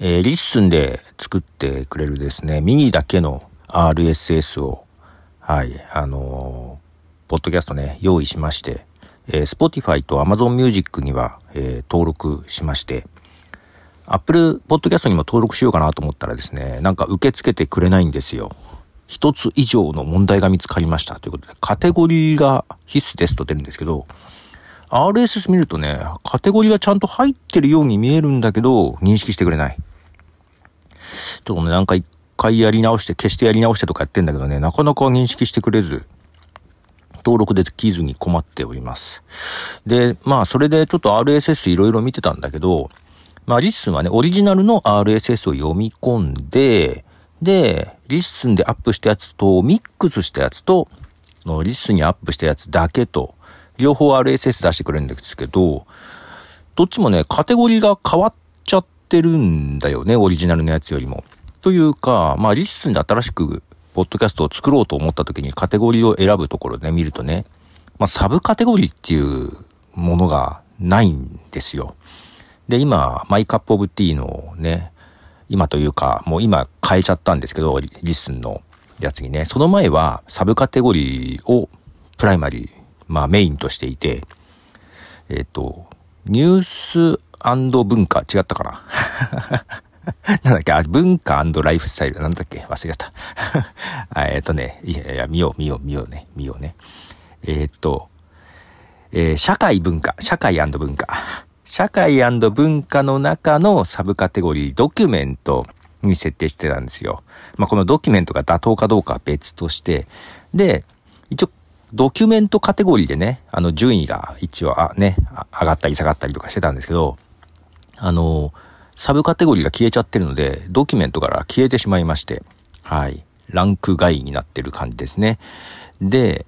えー、 LISTENで作ってくれるですね、ミニだけの RSS を、はい、あのー、ポッドキャストね、用意しまして、えー、Spotify と Amazon Music には、えー、登録しまして、Apple Podcast にも登録しようかなと思ったらですね、なんか受け付けてくれないんですよ。一つ以上の問題が見つかりましたということで、カテゴリーが必須ですと出るんですけど、RSS 見るとね、カテゴリーがちゃんと入ってるように見えるんだけど、認識してくれない。ちょっとね、なんか一回やり直して、消してやり直してとかやってんだけどね、なかなか認識してくれず、登録できずに困っております。で、まあ、それでちょっと RSS いろいろ見てたんだけど、まあ、リッスンはね、オリジナルの RSS を読み込んで、で、 LISTENでアップしたやつと、ミックスしたやつと、その LISTENにアップしたやつだけと、両方 RSS 出してくれるんですけど、どっちもね、カテゴリーが変わっちゃってるんだよね、オリジナルのやつよりも。というか、まあ、 LISTENで新しく、ポッドキャストを作ろうと思った時にカテゴリーを選ぶところで、ね、見るとね、まあ、サブカテゴリーっていうものがないんですよ。で、今、 My Cup of Teaのね、今というか、もう今変えちゃったんですけど、 LISTENのやつにね、その前はサブカテゴリーをプライマリー、まあメインとしていて、えっ、と、ニュース文化、違ったかな？なんだっけ？あ、文化ライフスタイル、なんだっけ？忘れちゃった。えっとね、いやいや、見よう、見よう、見ようね、見ようね。えー、っと、えー、社会文化、社会文化。社会文化の中のサブカテゴリー、ドキュメントに設定してたんですよ。まあ、このドキュメントが妥当かどうかは別として、で、一応、ドキュメントカテゴリーでね、あの、順位が一応、あ、ね、上がったり下がったりとかしてたんですけど、あの、サブカテゴリーが消えちゃってるので、ドキュメントから消えてしまいまして、はい。ランク外になってる感じですね。で、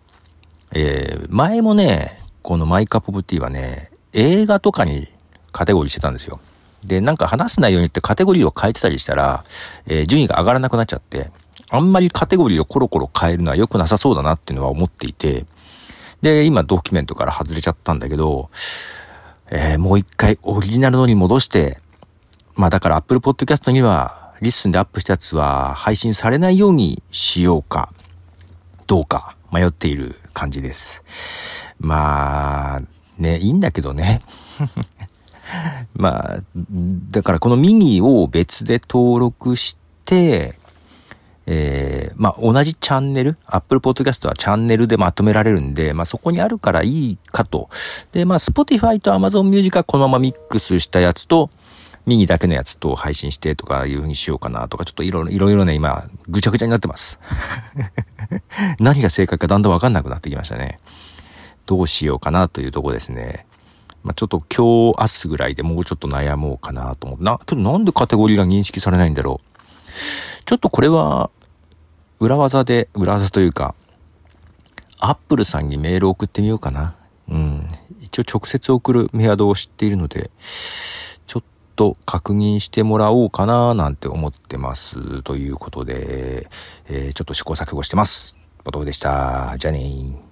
えー、前もね、この My Cup of Teaはね、映画とかにカテゴリーしてたんですよ。で、なんか話す内容によってカテゴリーを変えてたりしたら、えー、順位が上がらなくなっちゃって、あんまりカテゴリーをコロコロ変えるのは良くなさそうだなっていうのは思っていて、で、今ドキュメントから外れちゃったんだけど、えー、もう一回オリジナルのに戻して、まあだから Apple Podcast には LISTENでアップしたやつは配信されないようにしようか、どうか迷っている感じです。まあ、ね、いいんだけどね。まあ、だからこのミニを別で登録して、えー、まあ同じチャンネル、Apple Podcast はチャンネルでまとめられるんで、まあそこにあるからいいかと。で、まあ Spotify と Amazon Music はこのままミックスしたやつと、ミニだけのやつと配信してとかいう風にしようかなとか、ちょっといろいろ、ね、今、ぐちゃぐちゃになってます。何が正解かだんだんわかんなくなってきましたね。どうしようかなというとこですね。まあ、ちょっと今日、明日ぐらいでもうちょっと悩もうかなと思って、な、けどなんでカテゴリーが認識されないんだろう。ちょっとこれは、裏技で、裏技というか、アップルさんにメールを送ってみようかな。うん。一応直接送るメアドを知っているので、ちょっと確認してもらおうかななんて思ってます。ということで、えー、ちょっと試行錯誤してます。ボトでした。じゃあねー。